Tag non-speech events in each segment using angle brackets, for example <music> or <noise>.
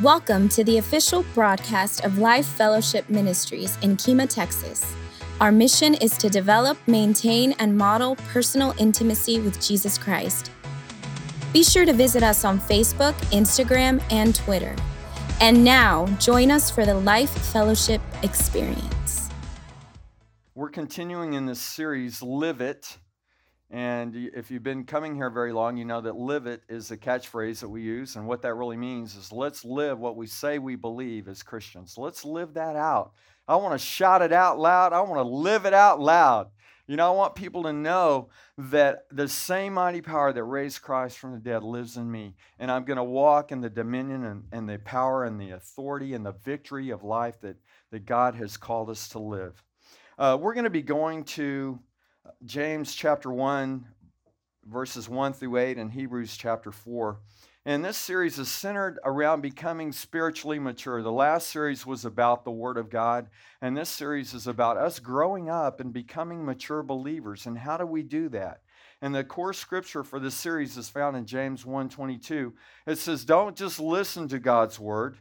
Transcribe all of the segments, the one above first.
Welcome to the official broadcast of Life Fellowship Ministries in Kemah, Texas. Our mission is to develop, maintain, and model personal intimacy with Jesus Christ. Be sure to visit us on Facebook, Instagram, and Twitter. And now, join us for the Life Fellowship experience. We're continuing in this series, Live It. And if you've been coming here very long, you know that live it is a catchphrase that we use. And what that really means is let's live what we say we believe as Christians. Let's live that out. I want to shout it out loud. I want to live it out loud. You know, I want people to know that the same mighty power that raised Christ from the dead lives in me. And I'm going to walk in the dominion and, and the power and the authority and the victory of life that, that God has called us to live. Uh, we're going to be going to James chapter 1, verses 1 through 8, and Hebrews chapter 4. And this series is centered around becoming spiritually mature. The last series was about the Word of God, and this series is about us growing up and becoming mature believers. And how do we do that? And the core scripture for this series is found in James 1:22. It says, "Don't just listen to God's word.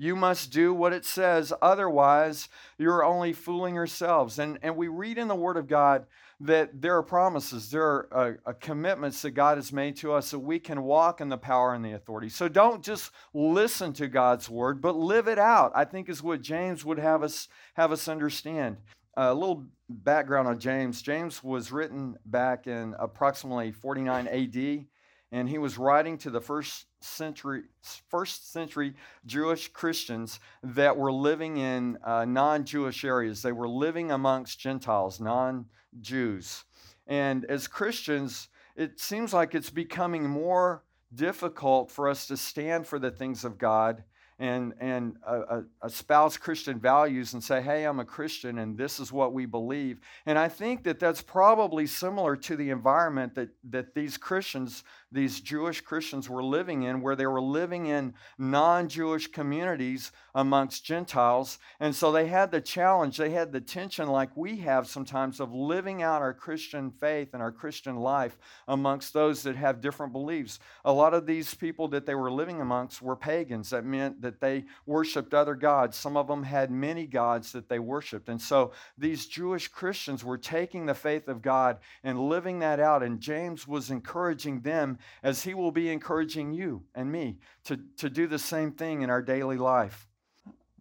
You must do what it says, otherwise, you're only fooling yourselves. And, and we read in the Word of God that there are promises, there are uh, uh, commitments that God has made to us that we can walk in the power and the authority. So don't just listen to God's Word, but live it out, I think is what James would have us, have us understand. A little background on James James was written back in approximately 49 AD and he was writing to the first century first century Jewish Christians that were living in uh, non-Jewish areas. They were living amongst Gentiles, non-Jews. And as Christians, it seems like it's becoming more difficult for us to stand for the things of God and, and uh, espouse Christian values and say, hey, I'm a Christian and this is what we believe. And I think that that's probably similar to the environment that, that these Christians these Jewish Christians were living in, where they were living in non Jewish communities amongst Gentiles. And so they had the challenge, they had the tension, like we have sometimes, of living out our Christian faith and our Christian life amongst those that have different beliefs. A lot of these people that they were living amongst were pagans. That meant that they worshiped other gods. Some of them had many gods that they worshiped. And so these Jewish Christians were taking the faith of God and living that out. And James was encouraging them as He will be encouraging you and me to, to do the same thing in our daily life.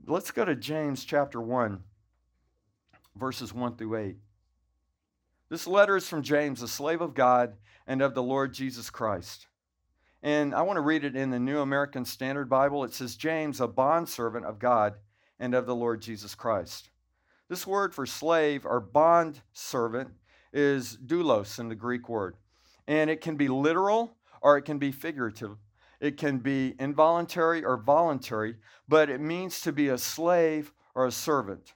Let's go to James chapter 1, verses 1 through 8. This letter is from James, a slave of God and of the Lord Jesus Christ. And I want to read it in the New American Standard Bible. It says, James, a bondservant of God and of the Lord Jesus Christ. This word for slave or bond servant is doulos in the Greek word. And it can be literal or it can be figurative. It can be involuntary or voluntary, but it means to be a slave or a servant.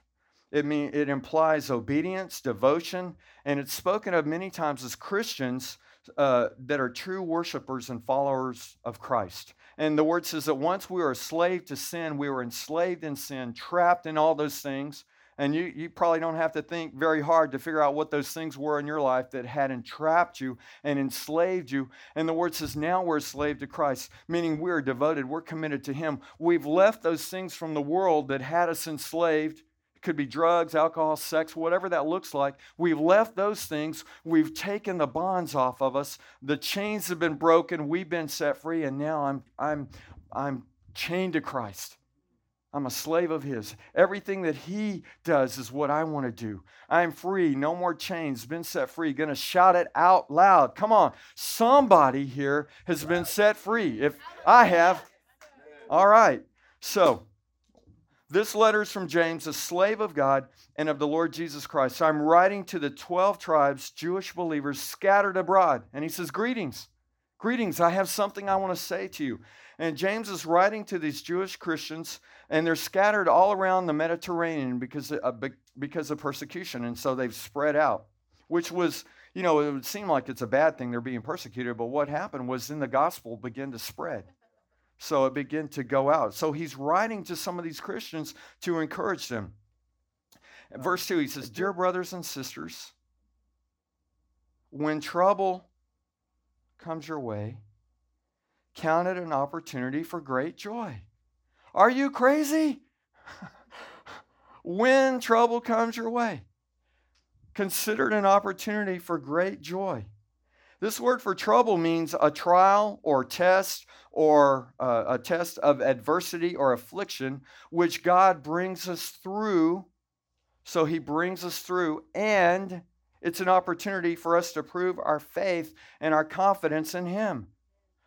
It, mean, it implies obedience, devotion, and it's spoken of many times as Christians uh, that are true worshipers and followers of Christ. And the word says that once we were a slave to sin, we were enslaved in sin, trapped in all those things. And you, you probably don't have to think very hard to figure out what those things were in your life that had entrapped you and enslaved you. And the word says, now we're a slave to Christ, meaning we're devoted, we're committed to Him. We've left those things from the world that had us enslaved. It could be drugs, alcohol, sex, whatever that looks like. We've left those things. We've taken the bonds off of us. The chains have been broken. We've been set free. And now I'm, I'm, I'm chained to Christ. I'm a slave of His. Everything that He does is what I want to do. I'm free, no more chains, been set free. Gonna shout it out loud. Come on. Somebody here has been set free. If I have, all right. So, this letter is from James, a slave of God and of the Lord Jesus Christ. So I'm writing to the 12 tribes, Jewish believers scattered abroad. And he says, Greetings. Greetings. I have something I want to say to you. And James is writing to these Jewish Christians, and they're scattered all around the Mediterranean because uh, of, because of persecution. And so they've spread out, which was, you know, it would seem like it's a bad thing they're being persecuted, but what happened was then the gospel began to spread. So it began to go out. So he's writing to some of these Christians to encourage them. Oh, Verse 2, he says, Dear brothers and sisters, when trouble comes your way, count it an opportunity for great joy. Are you crazy? <laughs> when trouble comes your way, consider it an opportunity for great joy. This word for trouble means a trial or test or uh, a test of adversity or affliction, which God brings us through. So he brings us through, and it's an opportunity for us to prove our faith and our confidence in him.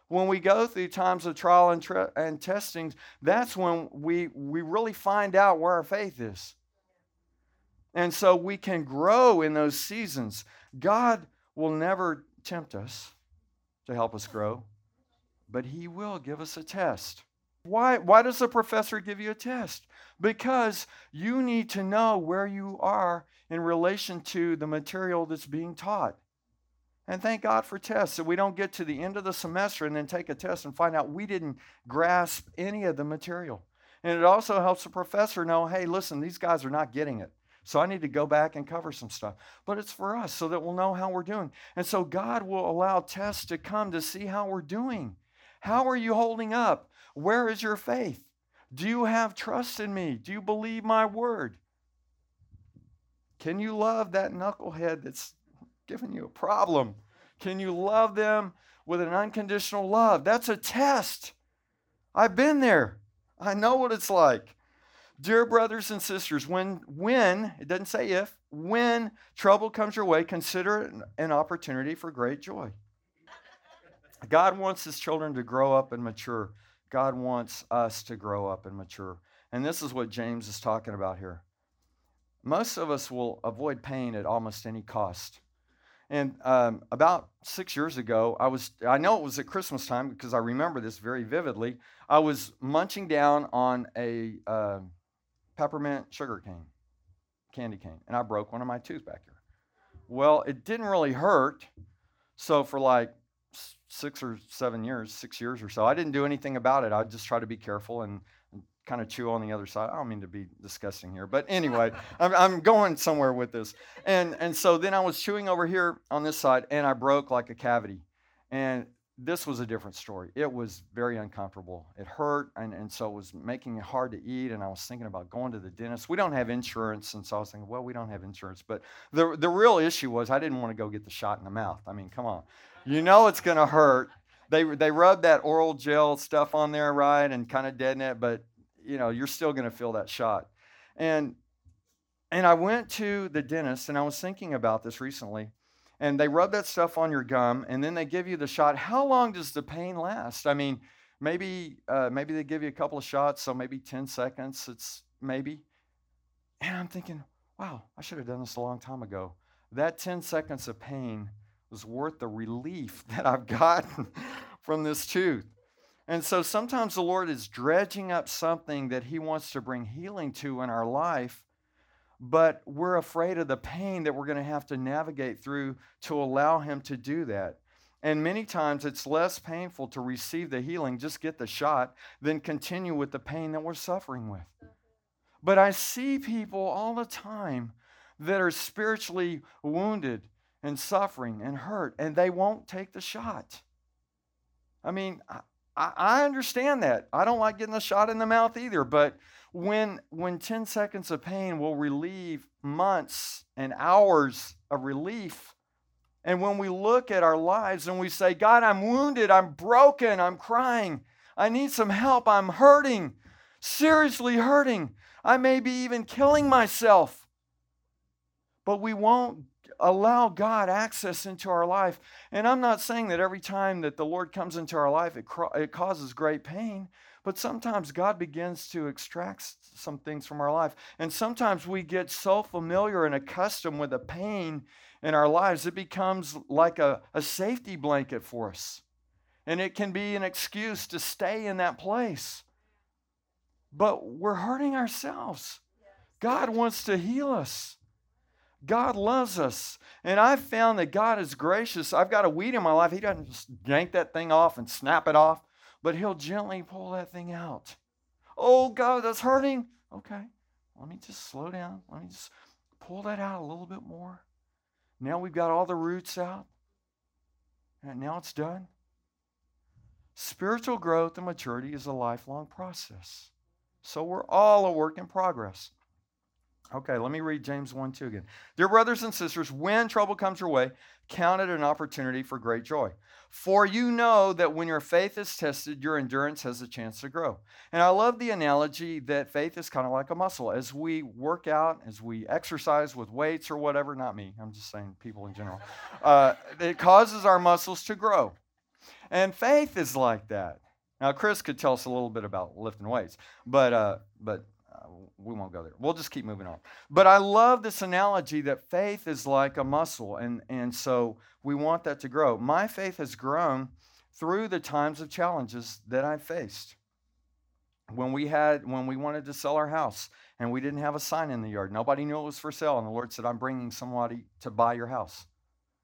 When we go through times of trial and, tra- and testings, that's when we, we really find out where our faith is. And so we can grow in those seasons. God will never tempt us to help us grow, but He will give us a test. Why, why does the professor give you a test? Because you need to know where you are in relation to the material that's being taught. And thank God for tests, so we don't get to the end of the semester and then take a test and find out we didn't grasp any of the material. And it also helps the professor know hey, listen, these guys are not getting it. So I need to go back and cover some stuff. But it's for us so that we'll know how we're doing. And so God will allow tests to come to see how we're doing. How are you holding up? Where is your faith? Do you have trust in me? Do you believe my word? Can you love that knucklehead that's giving you a problem? Can you love them with an unconditional love? That's a test. I've been there. I know what it's like. Dear brothers and sisters, when, when, it doesn't say if, when trouble comes your way, consider it an opportunity for great joy. God wants his children to grow up and mature. God wants us to grow up and mature. And this is what James is talking about here. Most of us will avoid pain at almost any cost. And um, about six years ago, I was, I know it was at Christmas time because I remember this very vividly. I was munching down on a, uh, peppermint sugar cane, candy cane, and I broke one of my teeth back here. Well, it didn't really hurt. So for like six or seven years, six years or so, I didn't do anything about it. I just tried to be careful and kind of chew on the other side. I don't mean to be disgusting here, but anyway, I'm, I'm going somewhere with this. And and so then I was chewing over here on this side, and I broke like a cavity. And this was a different story. It was very uncomfortable. It hurt, and, and so it was making it hard to eat. And I was thinking about going to the dentist. We don't have insurance, and so I was thinking, well, we don't have insurance. But the, the real issue was I didn't want to go get the shot in the mouth. I mean, come on. You know it's going to hurt. They, they rub that oral gel stuff on there, right, and kind of deaden it, but, you know, you're still going to feel that shot. And, and I went to the dentist, and I was thinking about this recently and they rub that stuff on your gum and then they give you the shot. How long does the pain last? I mean maybe uh, maybe they give you a couple of shots so maybe 10 seconds it's maybe. And i'm thinking wow i should have done this a long time ago. That 10 seconds of pain was worth the relief <laughs> that i've gotten <laughs> from this tooth and so sometimes the lord is dredging up something that he wants to bring healing to in our life but we're afraid of the pain that we're going to have to navigate through to allow Him to do that. And many times it's less painful to receive the healing, just get the shot, than continue with the pain that we're suffering with. But I see people all the time that are spiritually wounded and suffering and hurt, and they won't take the shot. I mean, I, I understand that. I don't like getting a shot in the mouth either, but when when 10 seconds of pain will relieve months and hours of relief and when we look at our lives and we say god i'm wounded i'm broken i'm crying i need some help i'm hurting seriously hurting i may be even killing myself but we won't allow God access into our life. And I'm not saying that every time that the Lord comes into our life, it, it causes great pain. But sometimes God begins to extract some things from our life. And sometimes we get so familiar and accustomed with the pain in our lives, it becomes like a, a safety blanket for us. And it can be an excuse to stay in that place. But we're hurting ourselves. God wants to heal us. God loves us. And I've found that God is gracious. I've got a weed in my life. He doesn't just yank that thing off and snap it off but he'll gently pull that thing out. Oh, God, that's hurting. Okay, let me just slow down. Let me just pull that out a little bit more. Now we've got all the roots out, and now it's done. Spiritual growth and maturity is a lifelong process. So we're all a work in progress. Okay, let me read James 1 2 again. Dear brothers and sisters, when trouble comes your way, count it an opportunity for great joy. For you know that when your faith is tested, your endurance has a chance to grow. And I love the analogy that faith is kind of like a muscle. As we work out, as we exercise with weights or whatever, not me, I'm just saying people in general, uh, it causes our muscles to grow. And faith is like that. Now, Chris could tell us a little bit about lifting weights, but, uh, but we won't go there. We'll just keep moving on. But I love this analogy that faith is like a muscle, and, and so we want that to grow. My faith has grown through the times of challenges that I've faced. When we had when we wanted to sell our house and we didn't have a sign in the yard, nobody knew it was for sale, and the Lord said, "I'm bringing somebody to buy your house."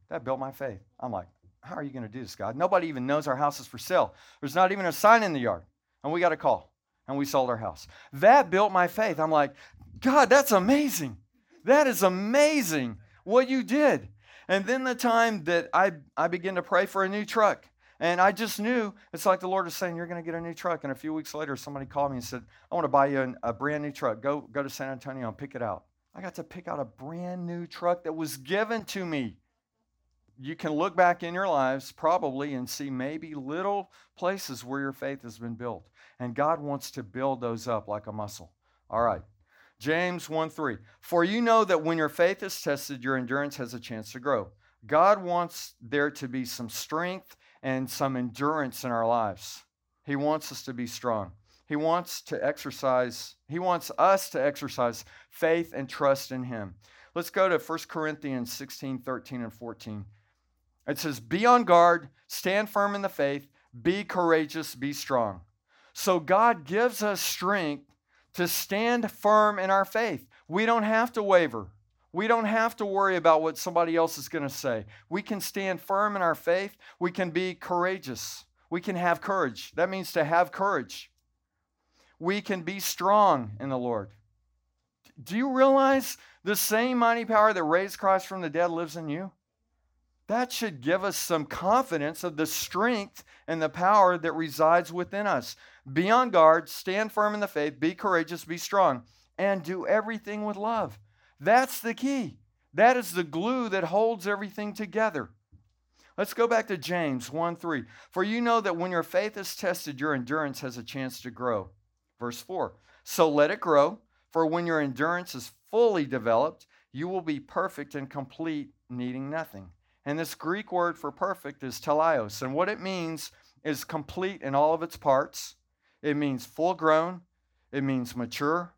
That built my faith. I'm like, how are you going to do this, God? Nobody even knows our house is for sale. There's not even a sign in the yard. And we got a call and we sold our house. That built my faith. I'm like, God, that's amazing. That is amazing what you did. And then the time that I, I began to pray for a new truck. And I just knew it's like the Lord was saying, You're going to get a new truck. And a few weeks later, somebody called me and said, I want to buy you an, a brand new truck. Go, go to San Antonio and pick it out. I got to pick out a brand new truck that was given to me you can look back in your lives probably and see maybe little places where your faith has been built. And God wants to build those up like a muscle. All right. James 1 3. For you know that when your faith is tested, your endurance has a chance to grow. God wants there to be some strength and some endurance in our lives. He wants us to be strong. He wants to exercise, he wants us to exercise faith and trust in him. Let's go to 1 Corinthians 16, 13, and 14. It says, Be on guard, stand firm in the faith, be courageous, be strong. So God gives us strength to stand firm in our faith. We don't have to waver. We don't have to worry about what somebody else is going to say. We can stand firm in our faith. We can be courageous. We can have courage. That means to have courage. We can be strong in the Lord. Do you realize the same mighty power that raised Christ from the dead lives in you? That should give us some confidence of the strength and the power that resides within us. Be on guard, stand firm in the faith, be courageous, be strong, and do everything with love. That's the key. That is the glue that holds everything together. Let's go back to James 1 3. For you know that when your faith is tested, your endurance has a chance to grow. Verse 4. So let it grow, for when your endurance is fully developed, you will be perfect and complete, needing nothing. And this Greek word for perfect is teleios. And what it means is complete in all of its parts. It means full grown. It means mature.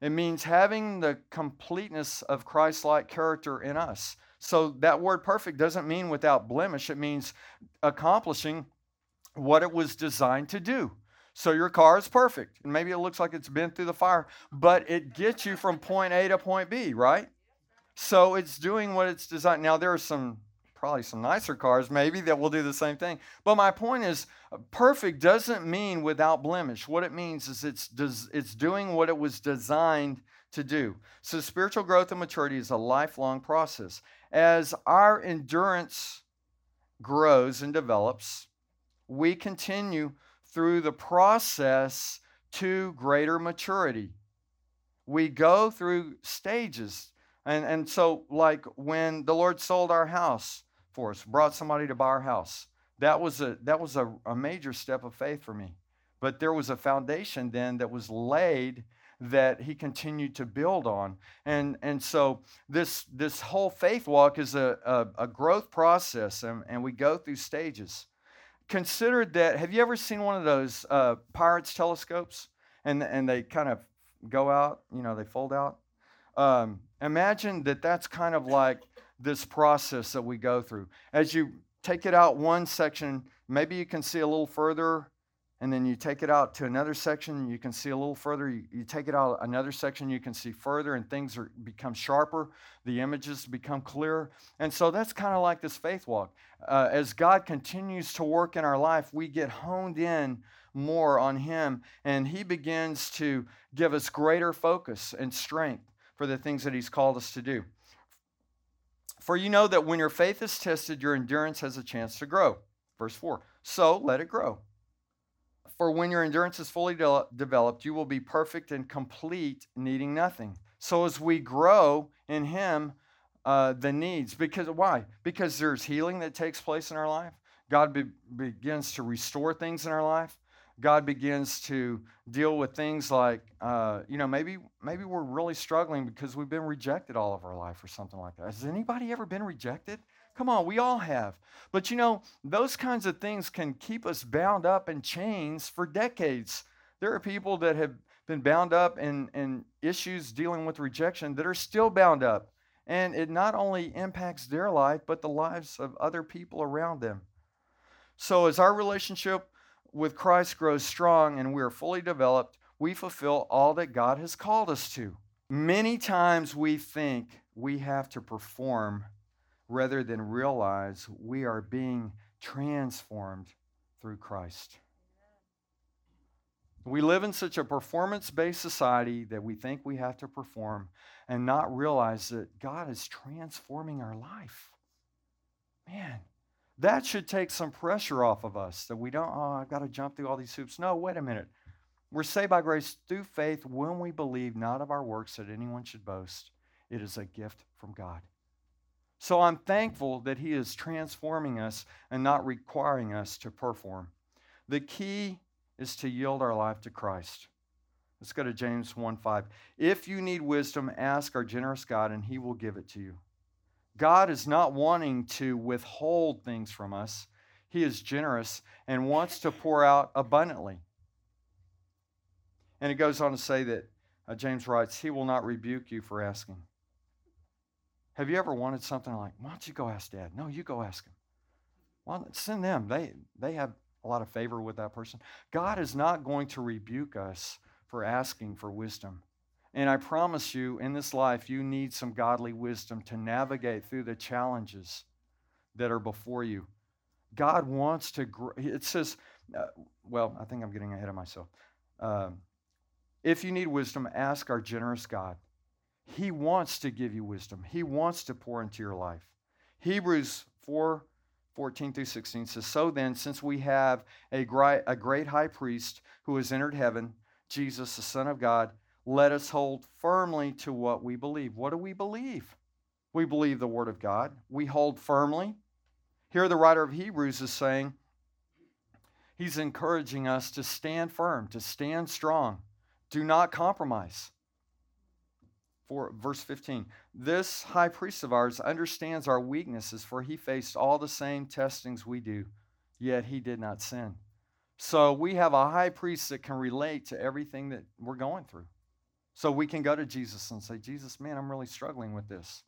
It means having the completeness of Christ like character in us. So that word perfect doesn't mean without blemish, it means accomplishing what it was designed to do. So your car is perfect. And maybe it looks like it's been through the fire, but it gets you from point A to point B, right? So it's doing what it's designed. Now there are some probably some nicer cars maybe that will do the same thing. But my point is, uh, perfect doesn't mean without blemish. What it means is it's does it's doing what it was designed to do. So spiritual growth and maturity is a lifelong process. As our endurance grows and develops, we continue through the process to greater maturity. We go through stages. And, and so, like when the Lord sold our house, for us, brought somebody to buy our house. That was a that was a, a major step of faith for me. But there was a foundation then that was laid that he continued to build on. And, and so this, this whole faith walk is a, a, a, growth process, and, and we go through stages. Consider that, have you ever seen one of those uh, Pirates telescopes? And, and they kind of go out, you know, they fold out. Um, imagine that that's kind of like this process that we go through. As you take it out one section, maybe you can see a little further, and then you take it out to another section, you can see a little further. You, you take it out another section, you can see further, and things are, become sharper. The images become clearer. And so that's kind of like this faith walk. Uh, as God continues to work in our life, we get honed in more on Him, and He begins to give us greater focus and strength for the things that He's called us to do. For you know that when your faith is tested, your endurance has a chance to grow. Verse 4. So let it grow. for when your endurance is fully de- developed, you will be perfect and complete, needing nothing. So as we grow in Him, uh, the needs, because why? Because there's healing that takes place in our life. God be- begins to restore things in our life. God begins to deal with things like, uh, you know, maybe maybe we're really struggling because we've been rejected all of our life or something like that. Has anybody ever been rejected? Come on, we all have. But you know, those kinds of things can keep us bound up in chains for decades. There are people that have been bound up in, in issues dealing with rejection that are still bound up. And it not only impacts their life, but the lives of other people around them. So, as our relationship with Christ grows strong and we are fully developed, we fulfill all that God has called us to. Many times we think we have to perform rather than realize we are being transformed through Christ. We live in such a performance based society that we think we have to perform and not realize that God is transforming our life. Man, that should take some pressure off of us that we don't, oh, I've got to jump through all these hoops. No, wait a minute. We're saved by grace through faith when we believe not of our works that anyone should boast. It is a gift from God. So I'm thankful that He is transforming us and not requiring us to perform. The key is to yield our life to Christ. Let's go to James 1 5. If you need wisdom, ask our generous God, and He will give it to you. God is not wanting to withhold things from us, He is generous and wants to pour out abundantly. And it goes on to say that uh, James writes, He will not rebuke you for asking. Have you ever wanted something like, why don't you go ask dad? No, you go ask him. Well, send them. They, they have a lot of favor with that person. God is not going to rebuke us for asking for wisdom. And I promise you, in this life, you need some godly wisdom to navigate through the challenges that are before you. God wants to, grow. it says, uh, well, I think I'm getting ahead of myself. Um, if you need wisdom, ask our generous God. He wants to give you wisdom. He wants to pour into your life. Hebrews 4 14 through 16 says, So then, since we have a great, a great high priest who has entered heaven, Jesus, the Son of God, let us hold firmly to what we believe. What do we believe? We believe the Word of God. We hold firmly. Here, the writer of Hebrews is saying, he's encouraging us to stand firm, to stand strong. Do not compromise. 4, verse 15. This high priest of ours understands our weaknesses, for he faced all the same testings we do, yet he did not sin. So we have a high priest that can relate to everything that we're going through. So we can go to Jesus and say, Jesus, man, I'm really struggling with this.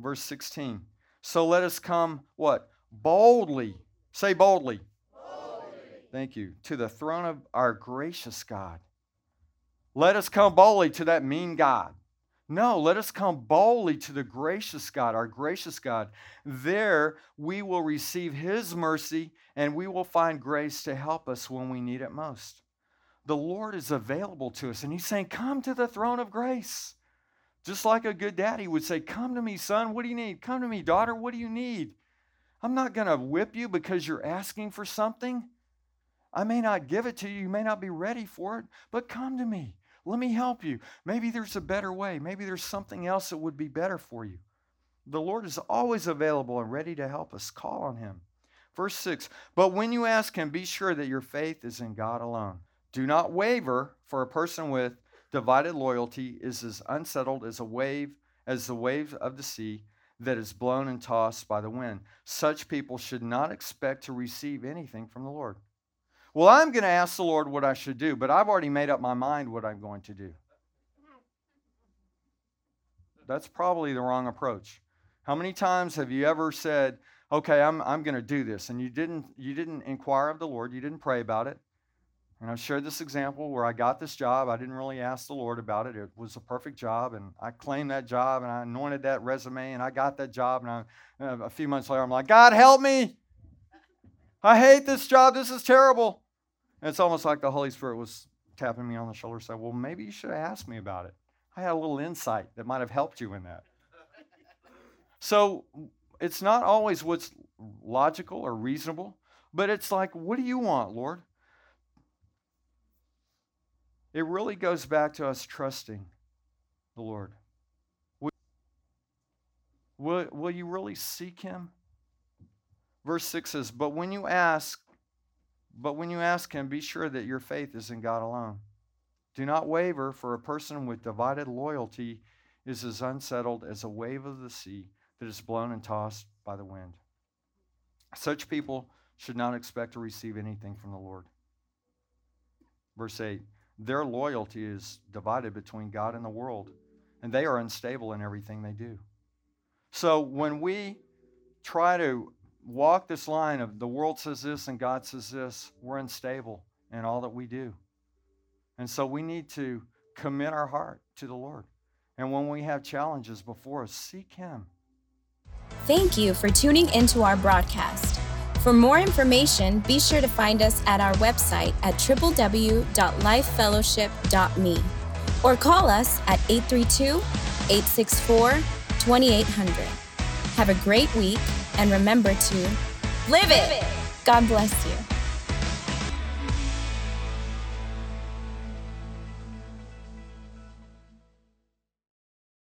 Verse 16. So let us come, what? Boldly. Say boldly. boldly. Thank you. To the throne of our gracious God. Let us come boldly to that mean God. No, let us come boldly to the gracious God, our gracious God. There we will receive His mercy and we will find grace to help us when we need it most. The Lord is available to us, and He's saying, Come to the throne of grace. Just like a good daddy would say, Come to me, son, what do you need? Come to me, daughter, what do you need? I'm not going to whip you because you're asking for something. I may not give it to you, you may not be ready for it, but come to me. Let me help you. Maybe there's a better way. Maybe there's something else that would be better for you. The Lord is always available and ready to help us. Call on Him. Verse 6 But when you ask Him, be sure that your faith is in God alone. Do not waver, for a person with divided loyalty is as unsettled as a wave, as the wave of the sea that is blown and tossed by the wind. Such people should not expect to receive anything from the Lord. Well, I'm going to ask the Lord what I should do, but I've already made up my mind what I'm going to do. That's probably the wrong approach. How many times have you ever said, "Okay, I'm I'm going to do this," and you didn't you didn't inquire of the Lord, you didn't pray about it? And I've shared this example where I got this job. I didn't really ask the Lord about it. It was a perfect job, and I claimed that job, and I anointed that resume, and I got that job. And uh, a few months later, I'm like, God, help me! I hate this job. This is terrible. And it's almost like the Holy Spirit was tapping me on the shoulder, saying, Well, maybe you should have asked me about it. I had a little insight that might have helped you in that. so it's not always what's logical or reasonable, but it's like, What do you want, Lord? It really goes back to us trusting the Lord. Will, will, you really seek him? Verse 6 says, But when you ask, but when you ask him, be sure that your faith is in God alone. Do not waver, for a person with divided loyalty is as unsettled as a wave of the sea that is blown and tossed by the wind. Such people should not expect to receive anything from the Lord. Verse 8 Their loyalty is divided between God and the world, and they are unstable in everything they do. So when we try to walk this line of the world says this and God says this, we're unstable in all that we do. And so we need to commit our heart to the Lord. And when we have challenges before us, seek Him. Thank you for tuning into our broadcast. For more information, be sure to find us at our website at www.lifefellowship.me or call us at 832 864 2800. Have a great week and remember to live it. God bless you.